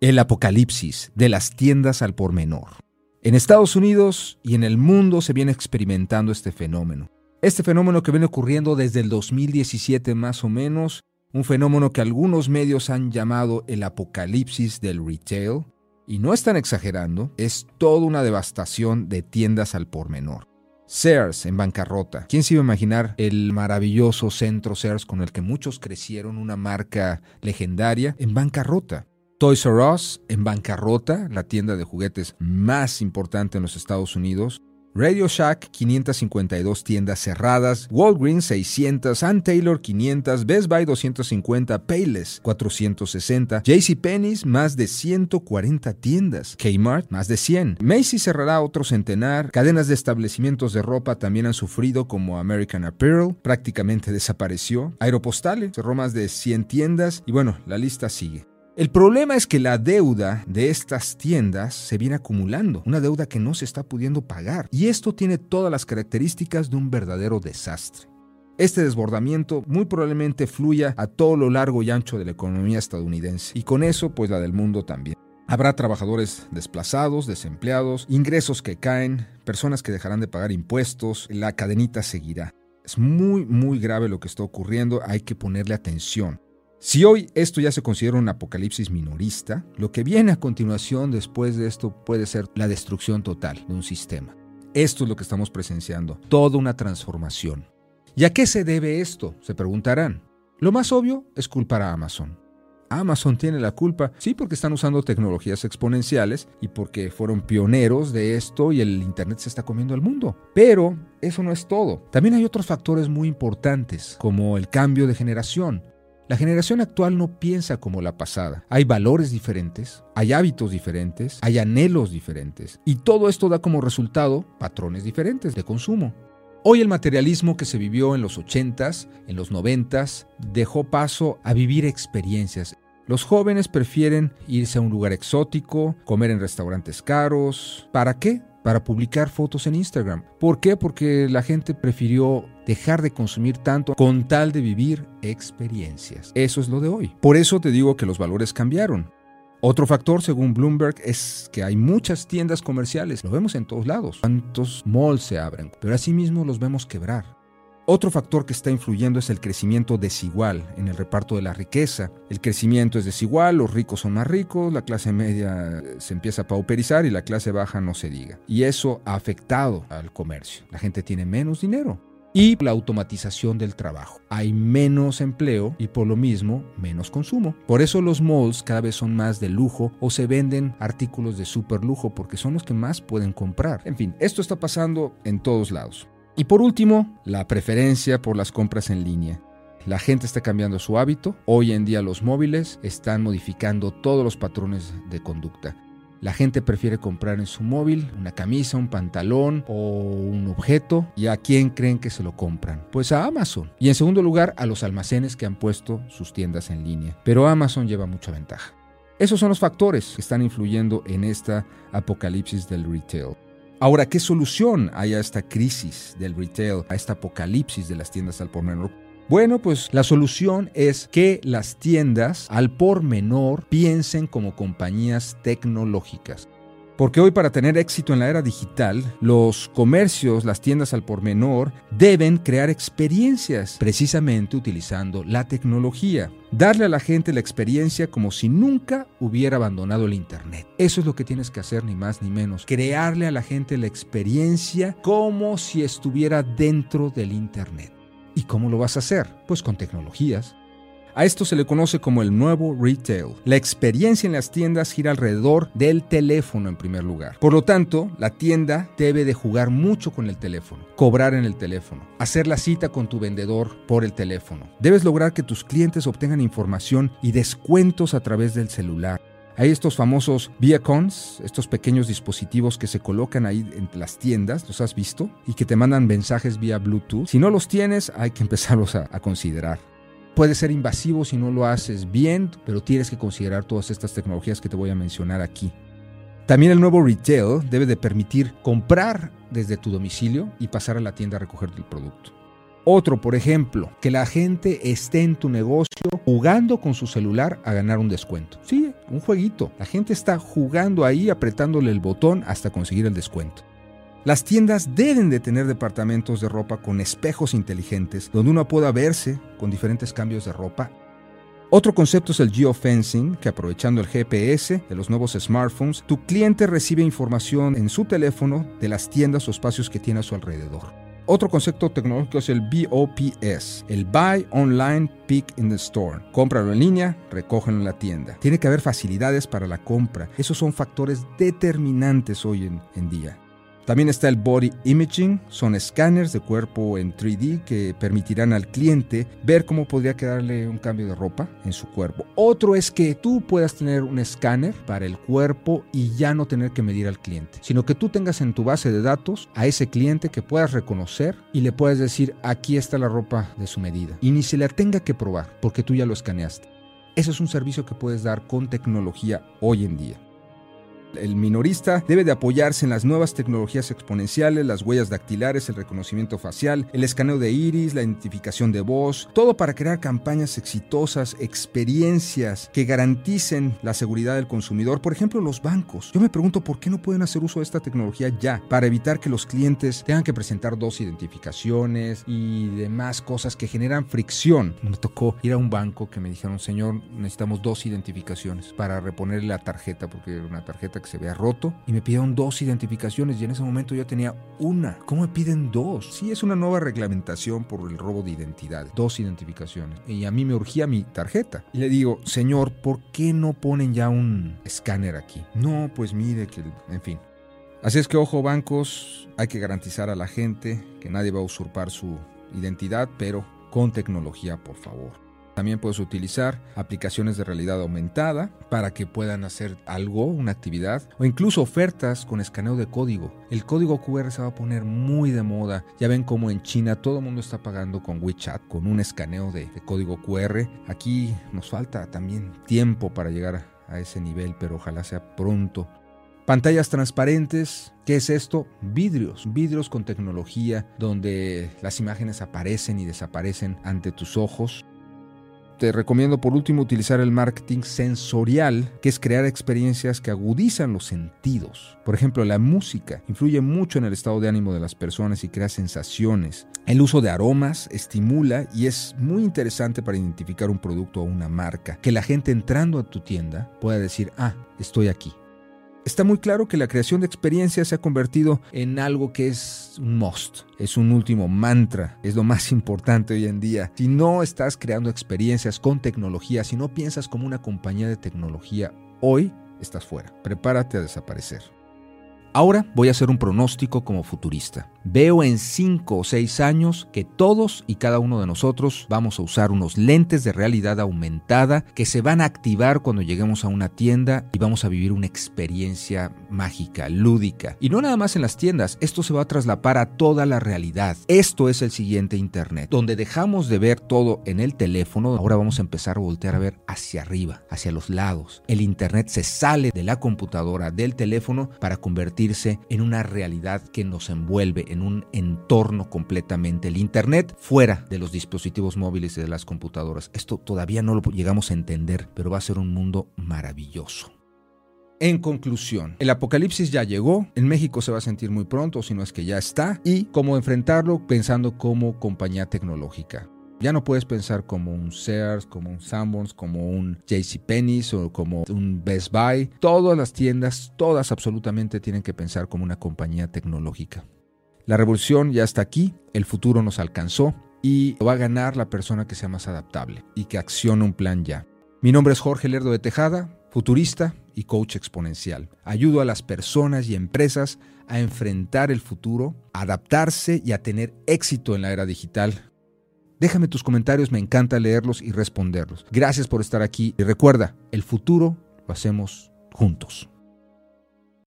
El apocalipsis de las tiendas al por menor. En Estados Unidos y en el mundo se viene experimentando este fenómeno. Este fenómeno que viene ocurriendo desde el 2017 más o menos, un fenómeno que algunos medios han llamado el apocalipsis del retail, y no están exagerando, es toda una devastación de tiendas al por menor. Sears en bancarrota. ¿Quién se iba a imaginar el maravilloso centro Sears con el que muchos crecieron, una marca legendaria, en bancarrota? Toys R Us en bancarrota, la tienda de juguetes más importante en los Estados Unidos. Radio Shack 552 tiendas cerradas, Walgreens 600, Ann Taylor 500, Best Buy 250, Payless 460, JCPenney's más de 140 tiendas, Kmart más de 100, Macy's cerrará otro centenar, cadenas de establecimientos de ropa también han sufrido como American Apparel, prácticamente desapareció, Aeropostale cerró más de 100 tiendas. Y bueno, la lista sigue. El problema es que la deuda de estas tiendas se viene acumulando, una deuda que no se está pudiendo pagar, y esto tiene todas las características de un verdadero desastre. Este desbordamiento muy probablemente fluya a todo lo largo y ancho de la economía estadounidense, y con eso pues la del mundo también. Habrá trabajadores desplazados, desempleados, ingresos que caen, personas que dejarán de pagar impuestos, la cadenita seguirá. Es muy, muy grave lo que está ocurriendo, hay que ponerle atención. Si hoy esto ya se considera un apocalipsis minorista, lo que viene a continuación después de esto puede ser la destrucción total de un sistema. Esto es lo que estamos presenciando, toda una transformación. ¿Y a qué se debe esto? Se preguntarán. Lo más obvio es culpar a Amazon. Amazon tiene la culpa, sí, porque están usando tecnologías exponenciales y porque fueron pioneros de esto y el Internet se está comiendo al mundo. Pero eso no es todo. También hay otros factores muy importantes, como el cambio de generación. La generación actual no piensa como la pasada. Hay valores diferentes, hay hábitos diferentes, hay anhelos diferentes. Y todo esto da como resultado patrones diferentes de consumo. Hoy el materialismo que se vivió en los 80s, en los 90s, dejó paso a vivir experiencias. Los jóvenes prefieren irse a un lugar exótico, comer en restaurantes caros. ¿Para qué? para publicar fotos en Instagram. ¿Por qué? Porque la gente prefirió dejar de consumir tanto con tal de vivir experiencias. Eso es lo de hoy. Por eso te digo que los valores cambiaron. Otro factor, según Bloomberg, es que hay muchas tiendas comerciales. Lo vemos en todos lados. ¿Cuántos malls se abren? Pero asimismo los vemos quebrar. Otro factor que está influyendo es el crecimiento desigual en el reparto de la riqueza. El crecimiento es desigual, los ricos son más ricos, la clase media se empieza a pauperizar y la clase baja no se diga. Y eso ha afectado al comercio. La gente tiene menos dinero. Y la automatización del trabajo. Hay menos empleo y por lo mismo menos consumo. Por eso los malls cada vez son más de lujo o se venden artículos de super lujo porque son los que más pueden comprar. En fin, esto está pasando en todos lados. Y por último, la preferencia por las compras en línea. La gente está cambiando su hábito. Hoy en día los móviles están modificando todos los patrones de conducta. La gente prefiere comprar en su móvil una camisa, un pantalón o un objeto. ¿Y a quién creen que se lo compran? Pues a Amazon. Y en segundo lugar, a los almacenes que han puesto sus tiendas en línea. Pero Amazon lleva mucha ventaja. Esos son los factores que están influyendo en esta apocalipsis del retail. Ahora, ¿qué solución hay a esta crisis del retail, a esta apocalipsis de las tiendas al por menor? Bueno, pues la solución es que las tiendas al por menor piensen como compañías tecnológicas. Porque hoy para tener éxito en la era digital, los comercios, las tiendas al por menor, deben crear experiencias, precisamente utilizando la tecnología. Darle a la gente la experiencia como si nunca hubiera abandonado el Internet. Eso es lo que tienes que hacer, ni más ni menos. Crearle a la gente la experiencia como si estuviera dentro del Internet. ¿Y cómo lo vas a hacer? Pues con tecnologías, a esto se le conoce como el nuevo retail. La experiencia en las tiendas gira alrededor del teléfono en primer lugar. Por lo tanto, la tienda debe de jugar mucho con el teléfono, cobrar en el teléfono, hacer la cita con tu vendedor por el teléfono. Debes lograr que tus clientes obtengan información y descuentos a través del celular. Hay estos famosos Viacons, estos pequeños dispositivos que se colocan ahí en las tiendas, ¿los has visto? Y que te mandan mensajes vía Bluetooth. Si no los tienes, hay que empezarlos a, a considerar. Puede ser invasivo si no lo haces bien, pero tienes que considerar todas estas tecnologías que te voy a mencionar aquí. También el nuevo retail debe de permitir comprar desde tu domicilio y pasar a la tienda a recoger el producto. Otro, por ejemplo, que la gente esté en tu negocio jugando con su celular a ganar un descuento. Sí, un jueguito. La gente está jugando ahí, apretándole el botón hasta conseguir el descuento. Las tiendas deben de tener departamentos de ropa con espejos inteligentes donde uno pueda verse con diferentes cambios de ropa. Otro concepto es el geofencing, que aprovechando el GPS de los nuevos smartphones, tu cliente recibe información en su teléfono de las tiendas o espacios que tiene a su alrededor. Otro concepto tecnológico es el BOPS, el Buy Online Pick in the Store. Cómpralo en línea, recógelo en la tienda. Tiene que haber facilidades para la compra. Esos son factores determinantes hoy en, en día. También está el Body Imaging, son escáneres de cuerpo en 3D que permitirán al cliente ver cómo podría quedarle un cambio de ropa en su cuerpo. Otro es que tú puedas tener un escáner para el cuerpo y ya no tener que medir al cliente, sino que tú tengas en tu base de datos a ese cliente que puedas reconocer y le puedas decir aquí está la ropa de su medida y ni se la tenga que probar porque tú ya lo escaneaste. Ese es un servicio que puedes dar con tecnología hoy en día. El minorista debe de apoyarse en las nuevas tecnologías exponenciales, las huellas dactilares, el reconocimiento facial, el escaneo de iris, la identificación de voz, todo para crear campañas exitosas, experiencias que garanticen la seguridad del consumidor. Por ejemplo, los bancos. Yo me pregunto por qué no pueden hacer uso de esta tecnología ya para evitar que los clientes tengan que presentar dos identificaciones y demás cosas que generan fricción. Me tocó ir a un banco que me dijeron, señor, necesitamos dos identificaciones para reponer la tarjeta porque era una tarjeta que se vea roto y me pidieron dos identificaciones y en ese momento yo tenía una. ¿Cómo me piden dos? Sí, es una nueva reglamentación por el robo de identidad. Dos identificaciones. Y a mí me urgía mi tarjeta. Y le digo, señor, ¿por qué no ponen ya un escáner aquí? No, pues mire que, en fin. Así es que ojo bancos, hay que garantizar a la gente que nadie va a usurpar su identidad, pero con tecnología, por favor. También puedes utilizar aplicaciones de realidad aumentada para que puedan hacer algo, una actividad, o incluso ofertas con escaneo de código. El código QR se va a poner muy de moda. Ya ven cómo en China todo el mundo está pagando con WeChat, con un escaneo de, código QR. Aquí nos falta también tiempo para llegar a ese nivel, pero ojalá sea pronto. Pantallas transparentes, ¿qué es esto? Vidrios, vidrios con tecnología donde las imágenes aparecen y desaparecen ante tus ojos te recomiendo por último utilizar el marketing sensorial, que es crear experiencias que agudizan los sentidos. Por ejemplo, la música influye mucho en el estado de ánimo de las personas y crea sensaciones. El uso de aromas estimula y es muy interesante para identificar un producto o una marca. Que la gente entrando a tu tienda pueda decir, ah, estoy aquí. Está muy claro que la creación de experiencias se ha convertido en algo que es un must, es un último mantra, es lo más importante hoy en día. Si no estás creando experiencias con tecnología, si no piensas como una compañía de tecnología, hoy estás fuera. Prepárate a desaparecer. Ahora voy a hacer un pronóstico como futurista. Veo en 5 o 6 años que todos y cada uno de nosotros vamos a usar unos lentes de realidad aumentada que se van a activar cuando lleguemos a una tienda y vamos a vivir una experiencia mágica, lúdica. Y no nada más en las tiendas, esto se va a traslapar a toda la realidad. Esto es el siguiente Internet, donde dejamos de ver todo en el teléfono, ahora vamos a empezar a voltear a ver hacia arriba, hacia los lados. El Internet se sale de la computadora, del teléfono, para en una realidad que nos envuelve en un entorno completamente. El Internet fuera de los dispositivos móviles y de las computadoras. Esto todavía no lo llegamos a entender, pero va a ser un mundo maravilloso. En conclusión, el apocalipsis ya llegó, en México se va a sentir muy pronto, si no es que ya está, y cómo enfrentarlo pensando como compañía tecnológica. Ya no puedes pensar como un Sears, como un Sanborns, como un JCPenney o como un Best Buy. Todas las tiendas, todas absolutamente tienen que pensar como una compañía tecnológica. La revolución ya está aquí, el futuro nos alcanzó y va a ganar la persona que sea más adaptable y que accione un plan ya. Mi nombre es Jorge Lerdo de Tejada, futurista y coach exponencial. Ayudo a las personas y empresas a enfrentar el futuro, a adaptarse y a tener éxito en la era digital Déjame tus comentarios, me encanta leerlos y responderlos. Gracias por estar aquí y recuerda, el futuro lo hacemos juntos.